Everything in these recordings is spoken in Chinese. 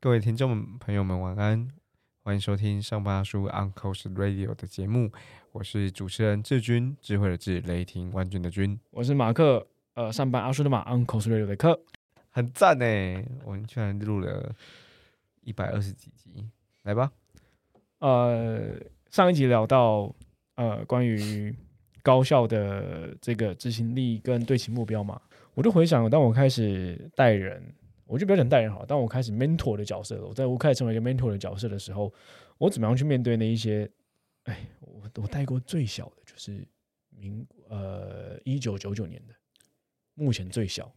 各位听众朋友们，晚安，欢迎收听上班阿叔 Uncle's Radio 的节目，我是主持人志军，智慧的智，雷霆万钧的军，我是马克，呃，上班阿叔的马，Uncle's Radio 的克，很赞呢，我们居然录了一百二十几集，来吧，呃，上一集聊到呃关于高校的这个执行力跟对齐目标嘛，我就回想，当我开始带人。我就不要讲带人好，当我开始 mentor 的角色了，我在我开始成为一个 mentor 的角色的时候，我怎么样去面对那一些？哎，我我带过最小的就是民呃一九九九年的，目前最小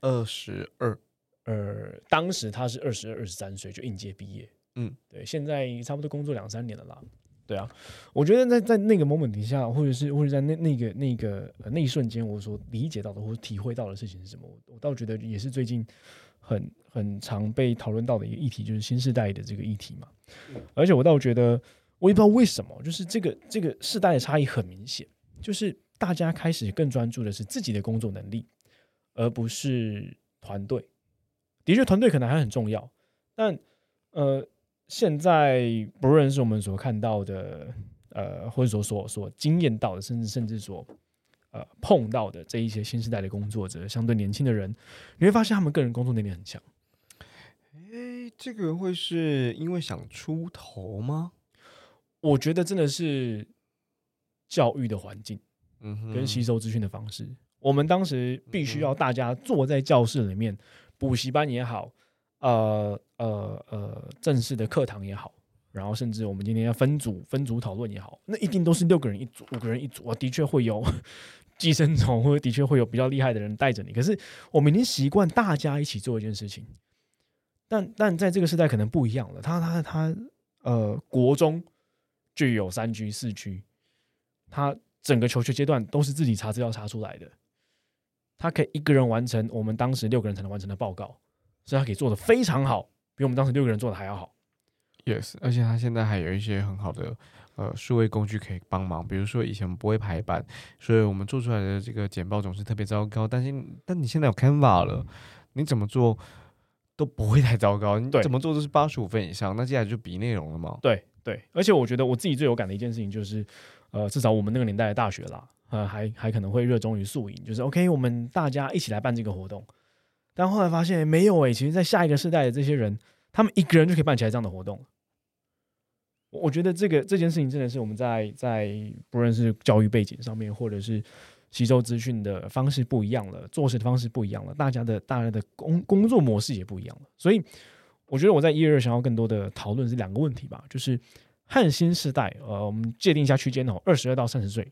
二十二，呃，当时他是二十二、二十三岁就应届毕业，嗯，对，现在差不多工作两三年了啦。对啊，我觉得在在那个 moment 底下，或者是或者在那那个那个呃那一瞬间，我所理解到的或者体会到的事情是什么？我我倒觉得也是最近很很常被讨论到的一个议题，就是新时代的这个议题嘛。而且我倒觉得，我也不知道为什么，就是这个这个世代的差异很明显，就是大家开始更专注的是自己的工作能力，而不是团队。的确，团队可能还很重要，但呃。现在不论是我们所看到的，呃，或者说所所经验到的，甚至甚至所呃碰到的这一些新时代的工作者，相对年轻的人，你会发现他们个人工作能力很强。哎，这个会是因为想出头吗？我觉得真的是教育的环境，嗯，跟吸收资讯的方式。我们当时必须要大家坐在教室里面，补习班也好。呃呃呃，正式的课堂也好，然后甚至我们今天要分组分组讨论也好，那一定都是六个人一组，五个人一组啊。的确会有寄生虫，或者的确会有比较厉害的人带着你。可是我们已经习惯大家一起做一件事情，但但在这个时代可能不一样了。他他他呃，国中就有三居四居，他整个求学阶段都是自己查资料查出来的，他可以一个人完成我们当时六个人才能完成的报告。所以他可以做的非常好，比我们当时六个人做的还要好。Yes，而且他现在还有一些很好的呃数位工具可以帮忙，比如说以前我们不会排版，所以我们做出来的这个简报总是特别糟糕。但是但你现在有 Canva 了，你怎么做都不会太糟糕。你怎么做都是八十五分以上，那接下来就比内容了嘛？对对，而且我觉得我自己最有感的一件事情就是，呃，至少我们那个年代的大学啦，呃，还还可能会热衷于素营，就是 OK，我们大家一起来办这个活动。但后来发现没有诶，其实，在下一个世代的这些人，他们一个人就可以办起来这样的活动。我觉得这个这件事情真的是我们在在不论是教育背景上面，或者是吸收资讯的方式不一样了，做事的方式不一样了，大家的大家的工工作模式也不一样了。所以，我觉得我在一二想要更多的讨论是两个问题吧，就是汉新世代，呃，我们界定一下区间哦，二十二到三十岁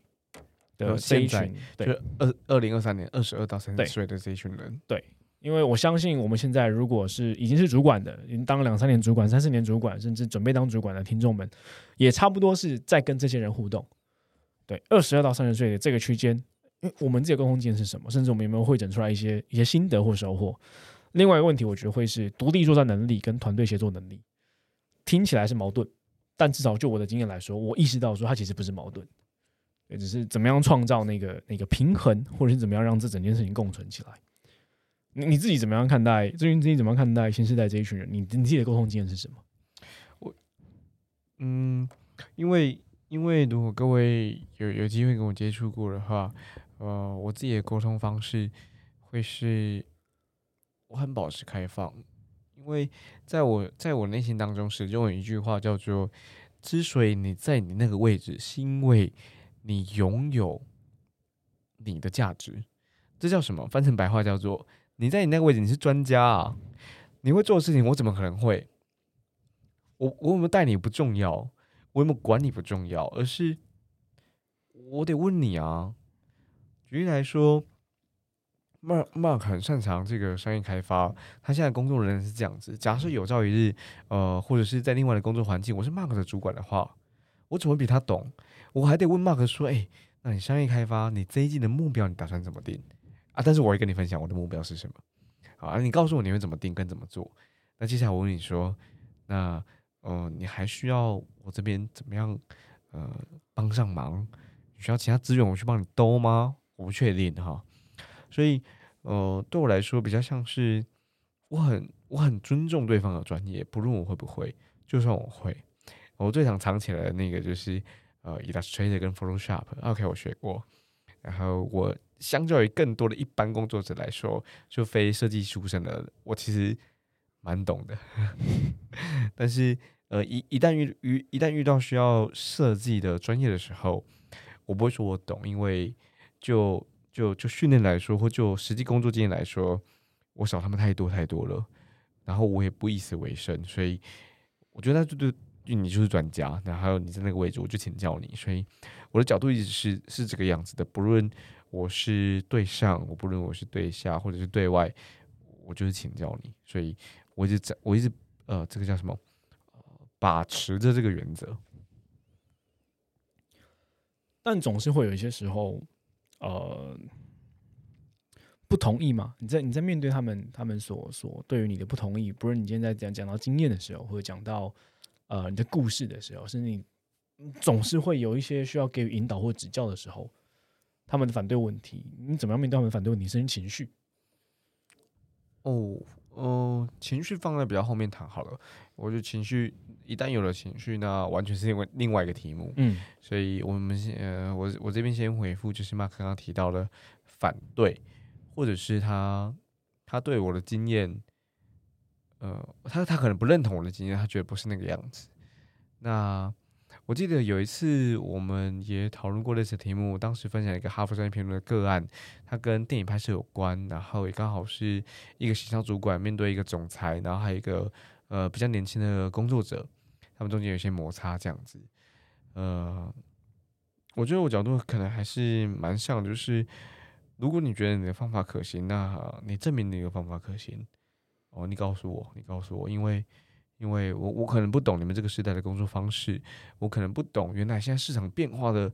的这一群，对，二二零二三年二十二到三十岁的这一群人，对。因为我相信，我们现在如果是已经是主管的，已经当了两三年主管、三四年主管，甚至准备当主管的听众们，也差不多是在跟这些人互动。对，二十二到三十岁的这个区间，因为我们自己的沟通经验是什么？甚至我们有没有会诊出来一些一些心得或收获？另外一个问题，我觉得会是独立作战能力跟团队协作能力，听起来是矛盾，但至少就我的经验来说，我意识到说它其实不是矛盾，也只是怎么样创造那个那个平衡，或者是怎么样让这整件事情共存起来。你你自己怎么样看待？最近自己怎么样看待新时代这一群人？你你自己的沟通经验是什么？我嗯，因为因为如果各位有有机会跟我接触过的话，呃，我自己的沟通方式会是我很保持开放，因为在我在我内心当中始终有一句话叫做：之所以你在你那个位置，是因为你拥有你的价值。这叫什么？翻成白话叫做。你在你那个位置，你是专家啊！你会做的事情，我怎么可能会？我我有没有带你不重要，我有没有管你不重要，而是我得问你啊。举例来说，Mark Mark 很擅长这个商业开发，他现在工作人员是这样子。假设有朝一日，呃，或者是在另外的工作环境，我是 Mark 的主管的话，我怎么比他懂？我还得问 Mark 说：“哎，那你商业开发，你这一季的目标，你打算怎么定？”啊！但是我会跟你分享我的目标是什么。好啊，你告诉我你会怎么定跟怎么做。那接下来我问你说，那呃，你还需要我这边怎么样呃帮上忙？你需要其他资源我去帮你兜吗？我不确定哈。所以呃，对我来说比较像是我很我很尊重对方的专业，不论我会不会，就算我会，我最想藏起来的那个就是呃 Illustrator 跟 Photoshop，OK 我学过，然后我。相较于更多的一般工作者来说，就非设计出身的，我其实蛮懂的。但是，呃，一一旦遇遇一旦遇到需要设计的专业的时候，我不会说我懂，因为就就就训练来说，或就实际工作经验来说，我少他们太多太多了。然后我也不以此为生，所以我觉得就对，你就是专家，然后你在那个位置，我就请教你。所以我的角度一直是是这个样子的，不论。我是对上，我不论我是对下或者是对外，我就是请教你，所以我一直在，我一直呃，这个叫什么？把持着这个原则。但总是会有一些时候，呃，不同意嘛？你在你在面对他们，他们所所对于你的不同意，不论你现在讲讲到经验的时候，或者讲到呃你的故事的时候，甚至你总是会有一些需要给予引导或指教的时候。他们的反对问题，你怎么样面对他们反对问题？甚至情绪？哦，嗯，情绪放在比较后面谈好了。我觉得情绪一旦有了情绪，那完全是因为另外一个题目。嗯，所以我们先，呃，我我这边先回复，就是马克刚刚提到的反对，或者是他他对我的经验，呃，他他可能不认同我的经验，他觉得不是那个样子。那我记得有一次，我们也讨论过类似题目。当时分享一个哈佛商业评论的个案，它跟电影拍摄有关，然后也刚好是一个形象主管面对一个总裁，然后还有一个呃比较年轻的工作者，他们中间有些摩擦这样子。呃，我觉得我角度可能还是蛮像，就是如果你觉得你的方法可行，那你证明你的方法可行。哦，你告诉我，你告诉我，因为。因为我我可能不懂你们这个时代的工作方式，我可能不懂原来现在市场变化的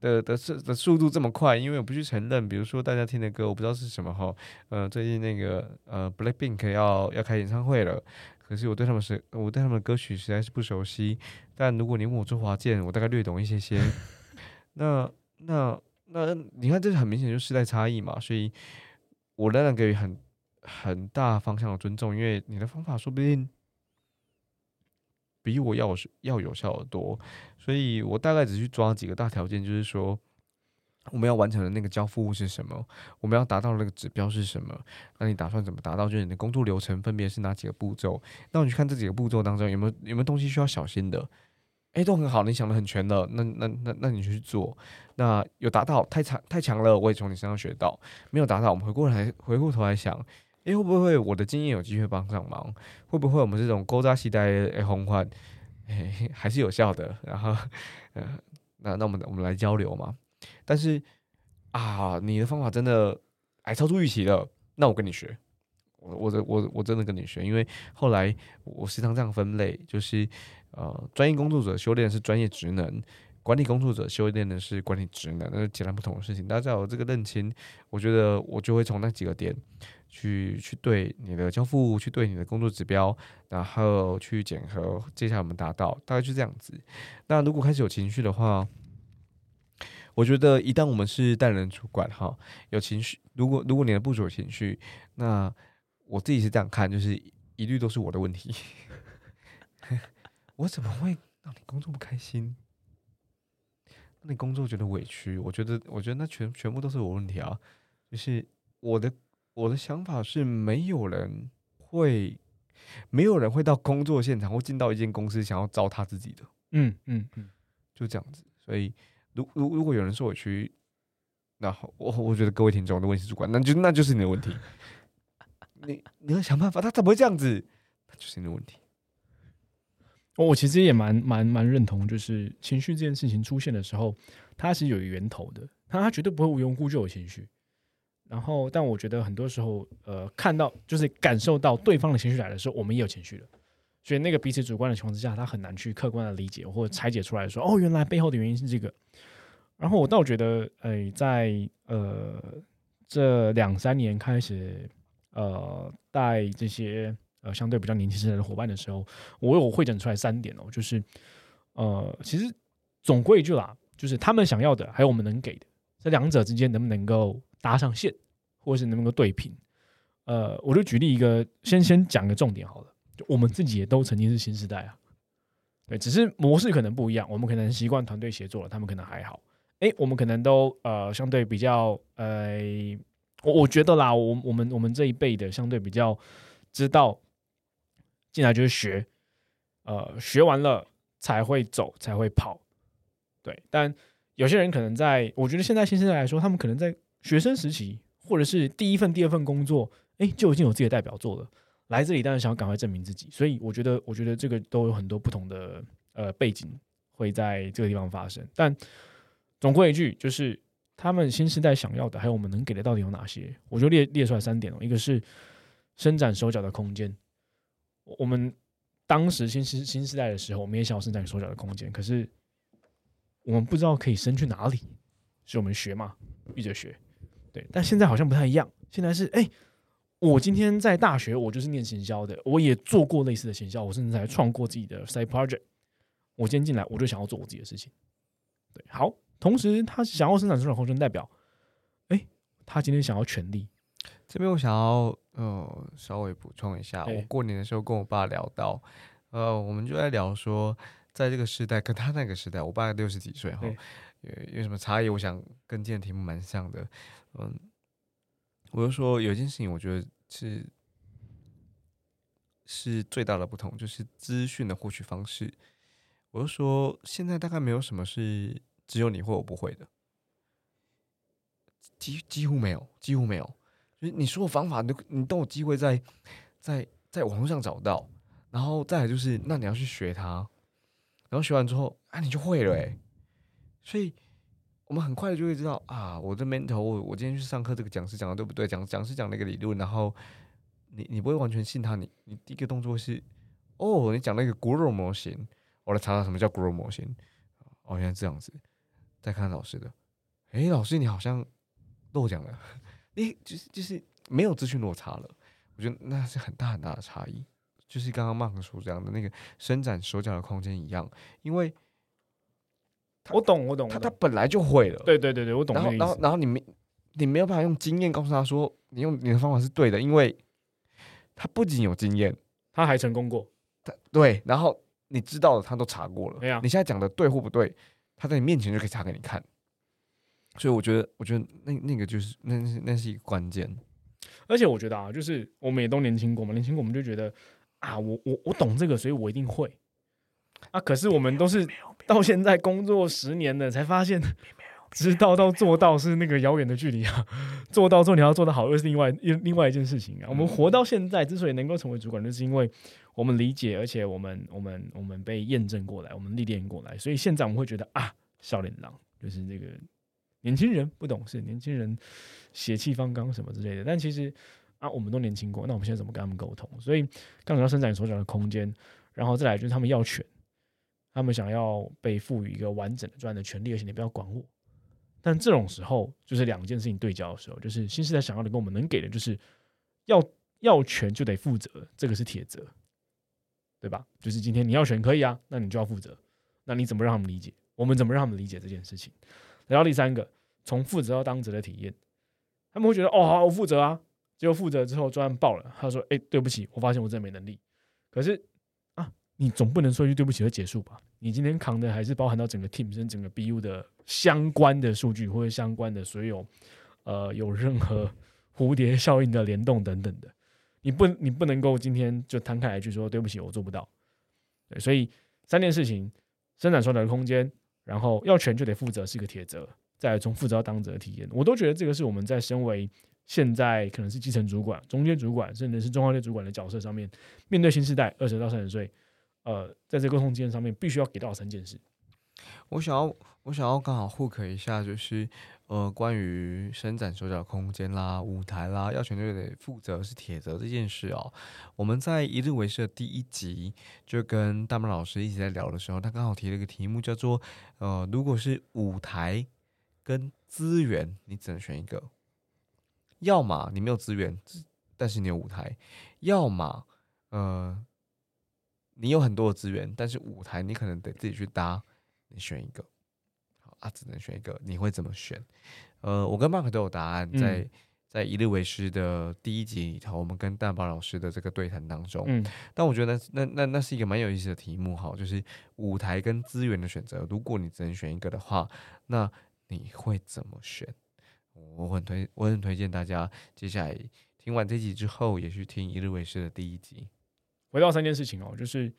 的的速的速度这么快，因为我不去承认，比如说大家听的歌，我不知道是什么哈，呃，最近那个呃，Blackpink 要要开演唱会了，可是我对他们是，我对他们的歌曲实在是不熟悉，但如果你问我周华健，我大概略懂一些些，那那那你看，这是很明显就时代差异嘛，所以我仍然给予很很大方向的尊重，因为你的方法说不定。比我要要有效的多，所以我大概只去抓几个大条件，就是说我们要完成的那个交付物是什么，我们要达到那个指标是什么，那你打算怎么达到？就是你的工作流程分别是哪几个步骤？那我去看这几个步骤当中有没有有没有东西需要小心的？诶，都很好，你想的很全的，那那那那你去做。那有达到太强太强了，我也从你身上学到；没有达到，我们回过来回过头来想。诶，会不会我的经验有机会帮上忙？会不会我们这种勾扎系带诶红环，诶 还是有效的？然后，呃，那那我们我们来交流嘛。但是啊，你的方法真的还超出预期了，那我跟你学，我我我我真的跟你学，因为后来我时常这样分类，就是呃，专业工作者修炼的是专业职能，管理工作者修炼的是管理职能，那是截然不同的事情。大家有这个认清，我觉得我就会从那几个点。去去对你的交付，去对你的工作指标，然后去检核，接下来我们达到，大概就这样子。那如果开始有情绪的话，我觉得一旦我们是带人主管哈，有情绪，如果如果你的部署有情绪，那我自己是这样看，就是一律都是我的问题。我怎么会让你工作不开心？让你工作觉得委屈？我觉得，我觉得那全全部都是我问题啊，就是我的。我的想法是，没有人会，没有人会到工作现场或进到一间公司想要糟蹋自己的。嗯嗯嗯，就这样子。所以，如如如果有人说委屈，那我我觉得各位听众的问题主管，那就那就是你的问题。你你要想办法，他怎么会这样子？那就是你的问题。我其实也蛮蛮蛮认同，就是情绪这件事情出现的时候，它是有源头的，他他绝对不会无缘无故就有情绪。然后，但我觉得很多时候，呃，看到就是感受到对方的情绪来的时候，我们也有情绪的。所以那个彼此主观的情况之下，他很难去客观的理解或拆解出来说，哦，原来背后的原因是这个。然后我倒觉得，哎，在呃这两三年开始，呃，带这些呃相对比较年轻的伙伴的时候，我有会诊出来三点哦，就是呃，其实总归一句啦，就是他们想要的，还有我们能给的，这两者之间能不能够搭上线，或是能不能够对平？呃，我就举例一个，先先讲个重点好了，就我们自己也都曾经是新时代啊，对，只是模式可能不一样，我们可能习惯团队协作了，他们可能还好，哎，我们可能都呃相对比较呃，我我觉得啦，我我们我们这一辈的相对比较知道进来就是学，呃，学完了才会走，才会跑。对，但有些人可能在，我觉得现在新时代来说，他们可能在学生时期，或者是第一份、第二份工作，哎，就已经有自己的代表作了。来这里当然想要赶快证明自己，所以我觉得，我觉得这个都有很多不同的呃背景会在这个地方发生。但总归一句，就是他们新时代想要的，还有我们能给的到底有哪些？我就列列出来三点哦，一个是伸展手脚的空间。我们当时新时新时代的时候，我们也想要伸展手脚的空间，可是。我们不知道可以伸去哪里，所以我们学嘛，闭着学。对，但现在好像不太一样。现在是，哎，我今天在大学，我就是念行销的，我也做过类似的行销，我甚至还创过自己的 side project。我今天进来，我就想要做我自己的事情。对，好。同时，他想要生产出的空间，代表，哎，他今天想要权利。这边我想要呃稍微补充一下，我过年的时候跟我爸聊到，呃，我们就在聊说。在这个时代，跟他那个时代，我爸六十几岁哈，有有什么差异？我想跟今天题目蛮像的，嗯，我就说有一件事情，我觉得是是最大的不同，就是资讯的获取方式。我就说现在大概没有什么是只有你或我不会的，几几乎没有，几乎没有。就是你说的方法，你你都有机会在在在网络上找到，然后再来就是，那你要去学它。然后学完之后，啊，你就会了哎，所以我们很快就会知道啊，我的 mentor，我我今天去上课，这个讲师讲的对不对？讲讲师讲那个理论，然后你你不会完全信他，你你第一个动作是，哦，你讲那个 GROW 模型，我来查查什么叫 GROW 模型，哦，原来这样子，再看老师的，哎，老师你好像漏讲了，你就是就是没有资讯落差了，我觉得那是很大很大的差异。就是刚刚曼克说这样的那个伸展手脚的空间一样，因为我懂，我懂，他他本来就会了。对对对对，我懂。然后然后然后你没你没有办法用经验告诉他说你用你的方法是对的，因为他不仅有经验，他还成功过。他对，然后你知道的他都查过了。没有，你现在讲的对或不对，他在你面前就可以查给你看。所以我觉得，我觉得那那个就是那是那是一个关键。而且我觉得啊，就是我们也都年轻过嘛，年轻过我们就觉得。啊，我我我懂这个，所以我一定会。啊，可是我们都是到现在工作十年了，才发现，知道到做到是那个遥远的距离啊。做到之后你要做得好，又是另外另另外一件事情啊。我们活到现在，之所以能够成为主管，就是因为我们理解，而且我们我们我们被验证过来，我们历练过来，所以现在我们会觉得啊，笑脸狼就是这个年轻人不懂事，年轻人血气方刚什么之类的，但其实。啊，我们都年轻过，那我们现在怎么跟他们沟通？所以，刚才要伸展手脚的空间，然后再来就是他们要权，他们想要被赋予一个完整的这样的权利，而且你不要管我。但这种时候，就是两件事情对焦的时候，就是新时代想要的跟我们能给的，就是要要权就得负责，这个是铁则，对吧？就是今天你要权可以啊，那你就要负责。那你怎么让他们理解？我们怎么让他们理解这件事情？然后第三个，从负责到当责的体验，他们会觉得哦，好，我负责啊。结果负责之后专案爆了，他说：“哎，对不起，我发现我真的没能力。可是，你总不能说一句对不起就结束吧？你今天扛的还是包含到整个 team 跟整个 BU 的相关的数据或者相关的所有呃有任何蝴蝶效应的联动等等的，你不你不能够今天就摊开来去说对不起，我做不到。对，所以三件事情：生产出来的空间，然后要权就得负责是一个铁则，再从负责到当责的体验，我都觉得这个是我们在身为。现在可能是基层主管、中间主管，甚至是中高阶主管的角色上面，面对新时代二十到三十岁，呃，在这沟通经验上面，必须要给到三件事。我想要，我想要刚好 hook 一下，就是呃，关于伸展手脚空间啦、舞台啦，要全队得负责是铁则这件事哦。我们在一日为师的第一集就跟大门老师一起在聊的时候，他刚好提了一个题目，叫做呃，如果是舞台跟资源，你只能选一个。要么你没有资源，但是你有舞台；要么，呃，你有很多的资源，但是舞台你可能得自己去搭。你选一个。好啊，只能选一个，你会怎么选？呃，我跟 Mark 都有答案，在、嗯在一日为师的第一集里头，我们跟蛋宝老师的这个对谈当中，嗯但我觉得那那那那是一个蛮有意思的题目，哈，就是舞台跟资源的选择。如果你只能选一个的话，那你会怎么选？我很推，我很推荐大家接下来听完这集之后，也去听一日为师的第一集。回到三件事情哦，就是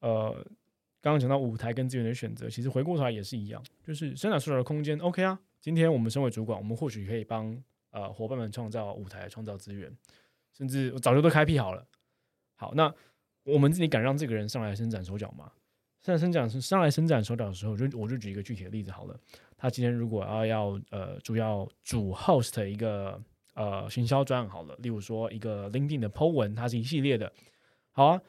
呃，刚刚讲到舞台跟资源的选择，其实回过头来也是一样，就是生产出来的空间，OK 啊。今天我们身为主管，我们或许可以帮呃伙伴们创造舞台、创造资源，甚至我早就都开辟好了。好，那我们自己敢让这个人上来伸展手脚吗？上来伸展上来伸展手脚的时候，就我就举一个具体的例子好了。他今天如果要要呃主要主 host 一个呃行销专案好了，例如说一个 LinkedIn 的 Po 文，它是一系列的，好啊，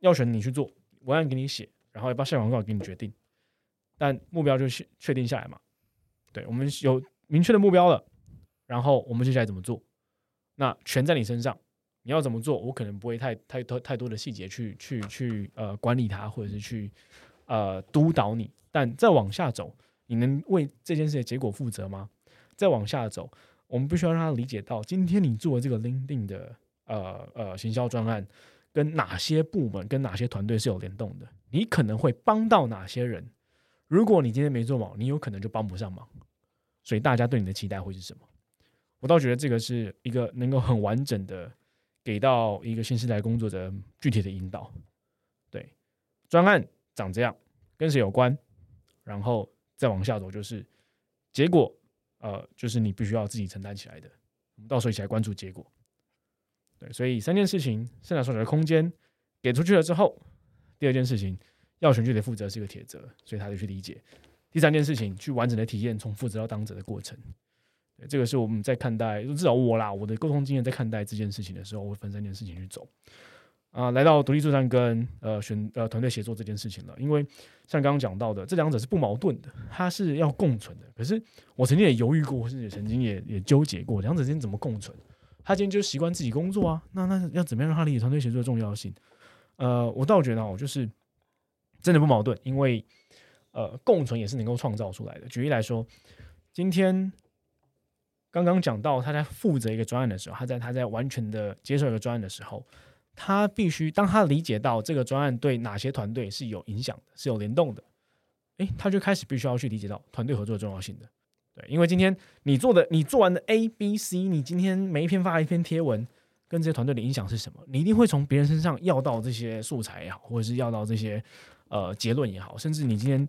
要选你去做，文案给你写，然后要不要下广告给你决定，但目标就是确定下来嘛。对我们有明确的目标了，然后我们接下来怎么做？那全在你身上，你要怎么做？我可能不会太太多太多的细节去去去呃管理它，或者是去呃督导你。但再往下走，你能为这件事的结果负责吗？再往下走，我们必须要让他理解到，今天你做的这个 LinkedIn 的呃呃行销专案，跟哪些部门、跟哪些团队是有联动的，你可能会帮到哪些人。如果你今天没做好，你有可能就帮不上忙。所以大家对你的期待会是什么？我倒觉得这个是一个能够很完整的给到一个新时代工作者具体的引导。对，专案长这样，跟谁有关，然后再往下走就是结果，呃，就是你必须要自己承担起来的。我们到时候一起来关注结果。对，所以三件事情，生产手脚的空间给出去了之后，第二件事情，要选就得负责是一个铁则，所以他就去理解。第三件事情，去完整的体验从负责到当责的过程。对，这个是我们在看待，至少我啦，我的沟通经验在看待这件事情的时候，我会分三件事情去走。啊、来到独立作战跟呃选呃团队协作这件事情了，因为像刚刚讲到的，这两者是不矛盾的，它是要共存的。可是我曾经也犹豫过，甚至也曾经也也纠结过，两者之间怎么共存？他今天就习惯自己工作啊，那那要怎么样让他理解团队协作的重要性？呃，我倒觉得哦，就是真的不矛盾，因为呃，共存也是能够创造出来的。举例来说，今天刚刚讲到他在负责一个专案的时候，他在他在完全的接受一个专案的时候，他必须当他理解到这个专案对哪些团队是有影响的，是有联动的，诶，他就开始必须要去理解到团队合作的重要性的。对，因为今天你做的，你做完的 A、B、C，你今天每一篇发一篇贴文，跟这些团队的影响是什么？你一定会从别人身上要到这些素材也好，或者是要到这些呃结论也好，甚至你今天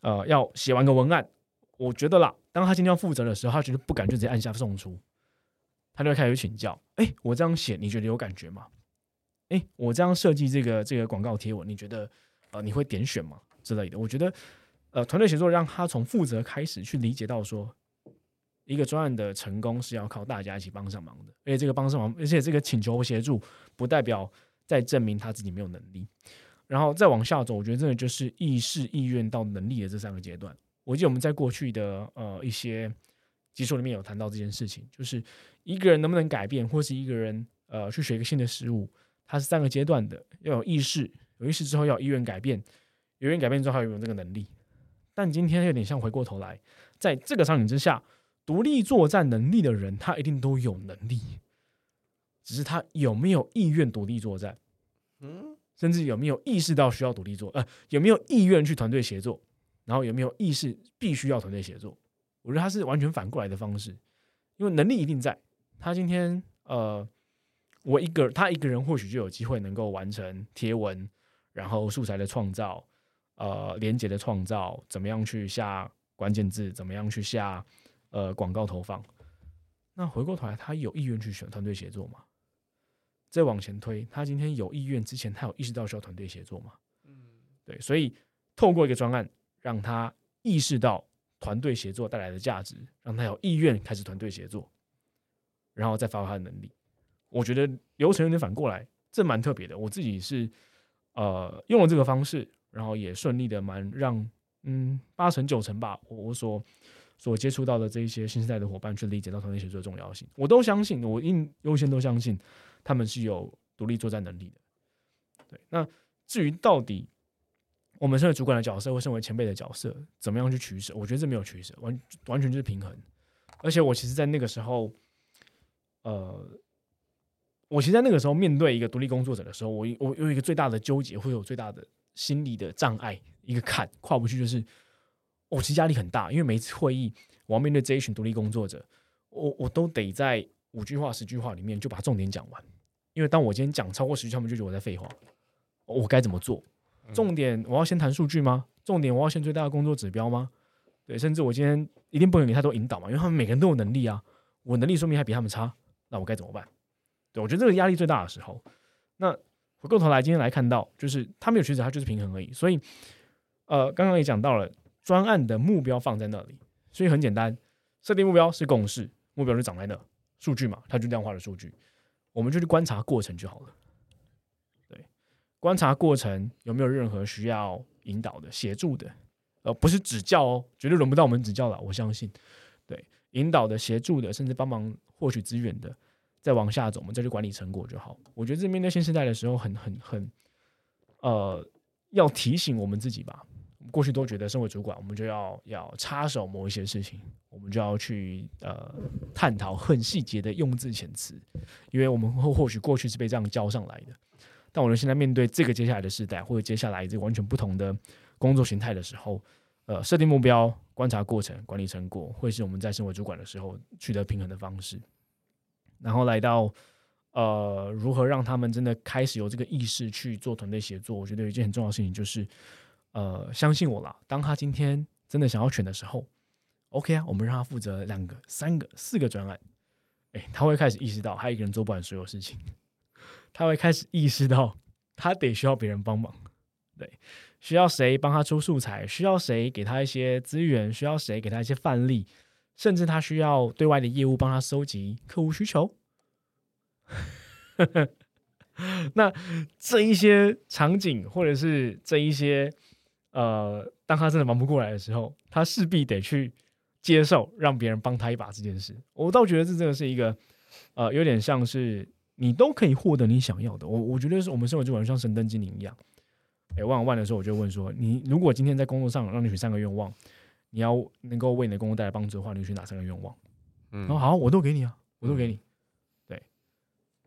呃要写完个文案，我觉得啦，当他今天要负责的时候，他绝对不敢就直接按下送出，他就会开始请教，哎，我这样写你觉得有感觉吗？哎，我这样设计这个这个广告贴文，你觉得呃你会点选吗之类的？我觉得呃团队协作让他从负责开始去理解到说，一个专案的成功是要靠大家一起帮上忙的，而且这个帮上忙，而且这个请求协助不代表在证明他自己没有能力。然后再往下走，我觉得真的就是意识、意愿到能力的这三个阶段。我记得我们在过去的呃一些基础里面有谈到这件事情，就是一个人能不能改变，或是一个人呃去学一个新的事物，它是三个阶段的，要有意识，有意识之后要有意愿改变，有意愿改变之后还要有这个能力。但今天有点像回过头来，在这个场景之下，独立作战能力的人，他一定都有能力，只是他有没有意愿独立作战，嗯，甚至有没有意识到需要独立作，呃，有没有意愿去团队协作，然后有没有意识必须要团队协作？我觉得他是完全反过来的方式，因为能力一定在。他今天呃，我一个他一个人或许就有机会能够完成贴文，然后素材的创造，呃，连接的创造，怎么样去下关键字，怎么样去下呃广告投放。那回过头来，他有意愿去选团队协作吗？再往前推，他今天有意愿之前，他有意识到需要团队协作吗？嗯，对，所以透过一个专案，让他意识到团队协作带来的价值，让他有意愿开始团队协作，然后再发挥他的能力。我觉得流程有点反过来，这蛮特别的。我自己是呃用了这个方式，然后也顺利的蛮让嗯八成九成吧，我我所所接触到的这一些新时代的伙伴去理解到团队协作的重要性，我都相信，我应优先都相信他们是有独立作战能力的。对，那至于到底我们身为主管的角色，或身为前辈的角色，怎么样去取舍？我觉得这没有取舍，完完全就是平衡。而且我其实，在那个时候，呃，我其实，在那个时候面对一个独立工作者的时候，我我有一个最大的纠结，会有最大的心理的障碍，一个坎跨不去，就是我其实压力很大，因为每一次会议，我要面对这一群独立工作者，我我都得在五句话、十句话里面就把重点讲完。因为当我今天讲超过十句，他们就觉得我在废话。我该怎么做？重点我要先谈数据吗？重点我要先最大的工作指标吗？对，甚至我今天一定不能给太多引导嘛，因为他们每个人都有能力啊，我能力说明还比他们差，那我该怎么办？对我觉得这个压力最大的时候，那回过头来今天来看到，就是他没有取舍，他就是平衡而已。所以，呃，刚刚也讲到了专案的目标放在那里，所以很简单，设定目标是共识，目标就长在那，数据嘛，它就量化的数据，我们就去观察过程就好了。对观察过程有没有任何需要引导的、协助的，呃，不是指教哦，绝对轮不到我们指教了。我相信，对引导的、协助的，甚至帮忙获取资源的，再往下走，我们再去管理成果就好。我觉得这面对新时代的时候，很、很、很，呃，要提醒我们自己吧。过去都觉得身为主管，我们就要要插手某一些事情，我们就要去呃探讨很细节的用字遣词，因为我们或或许过去是被这样教上来的。但我们现在面对这个接下来的时代，或者接下来这个完全不同的工作形态的时候，呃，设定目标、观察过程、管理成果，会是我们在身为主管的时候取得平衡的方式。然后来到呃，如何让他们真的开始有这个意识去做团队协作？我觉得有一件很重要的事情就是，呃，相信我啦。当他今天真的想要选的时候，OK 啊，我们让他负责两个、三个、四个专案，哎，他会开始意识到，他一个人做不完所有事情。他会开始意识到，他得需要别人帮忙，对，需要谁帮他出素材，需要谁给他一些资源，需要谁给他一些范例，甚至他需要对外的业务帮他收集客户需求。那这一些场景，或者是这一些，呃，当他真的忙不过来的时候，他势必得去接受让别人帮他一把这件事。我倒觉得这真的是一个，呃，有点像是。你都可以获得你想要的。我我觉得是我们生活就好像神灯精灵一样。哎，万万的时候，我就问说：你如果今天在工作上让你许三个愿望，你要能够为你的工作带来帮助的话，你许哪三个愿望？嗯，好，我都给你啊，我都给你。对，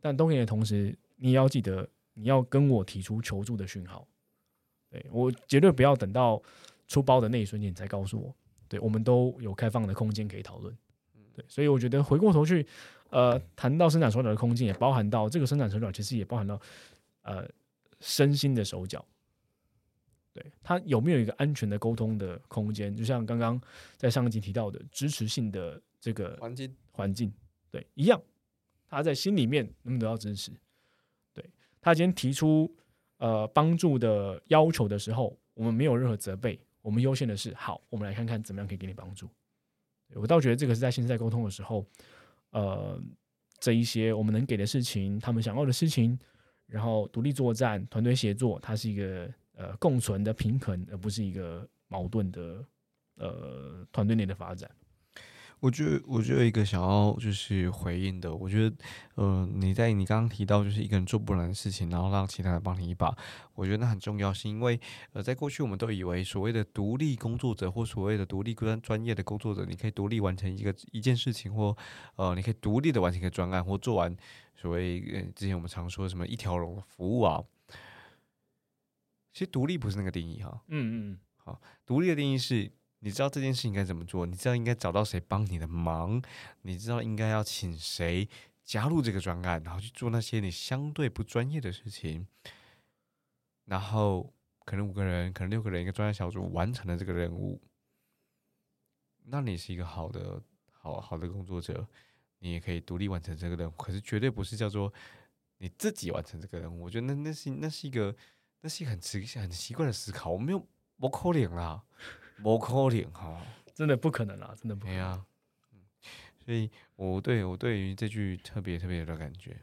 但都给你的同时，你要记得你要跟我提出求助的讯号。对我绝对不要等到出包的那一瞬间你才告诉我。对，我们都有开放的空间可以讨论。对，所以我觉得回过头去。呃，谈到生产手脚的空间，也包含到这个生产手脚，其实也包含到呃身心的手脚。对他有没有一个安全的沟通的空间？就像刚刚在上一集提到的支持性的这个环境环境，对一样，他在心里面能不能得到支持？对他今天提出呃帮助的要求的时候，我们没有任何责备，我们优先的是好，我们来看看怎么样可以给你帮助。我倒觉得这个是在现在沟通的时候。呃，这一些我们能给的事情，他们想要的事情，然后独立作战、团队协作，它是一个呃共存的平衡，而不是一个矛盾的呃团队内的发展。我觉得，我觉得一个想要就是回应的，我觉得，呃，你在你刚刚提到就是一个人做不完的事情，然后让其他人帮你一把，我觉得那很重要，是因为，呃，在过去我们都以为所谓的独立工作者或所谓的独立专专业的工作者，你可以独立完成一个一件事情，或呃，你可以独立的完成一个专案，或做完所谓之前我们常说什么一条龙服务啊，其实独立不是那个定义哈，嗯嗯，好，独立的定义是。你知道这件事应该怎么做？你知道应该找到谁帮你的忙？你知道应该要请谁加入这个专案，然后去做那些你相对不专业的事情？然后可能五个人，可能六个人一个专业小组完成了这个任务，那你是一个好的、好好的工作者，你也可以独立完成这个任务。可是绝对不是叫做你自己完成这个任务。我觉得那那是那是一个那是一个很奇很奇怪的思考。我没有我扣脸啦。不可能哈，真的不可能啦，真的不。对啊，所以我对我对于这句特别特别的感觉。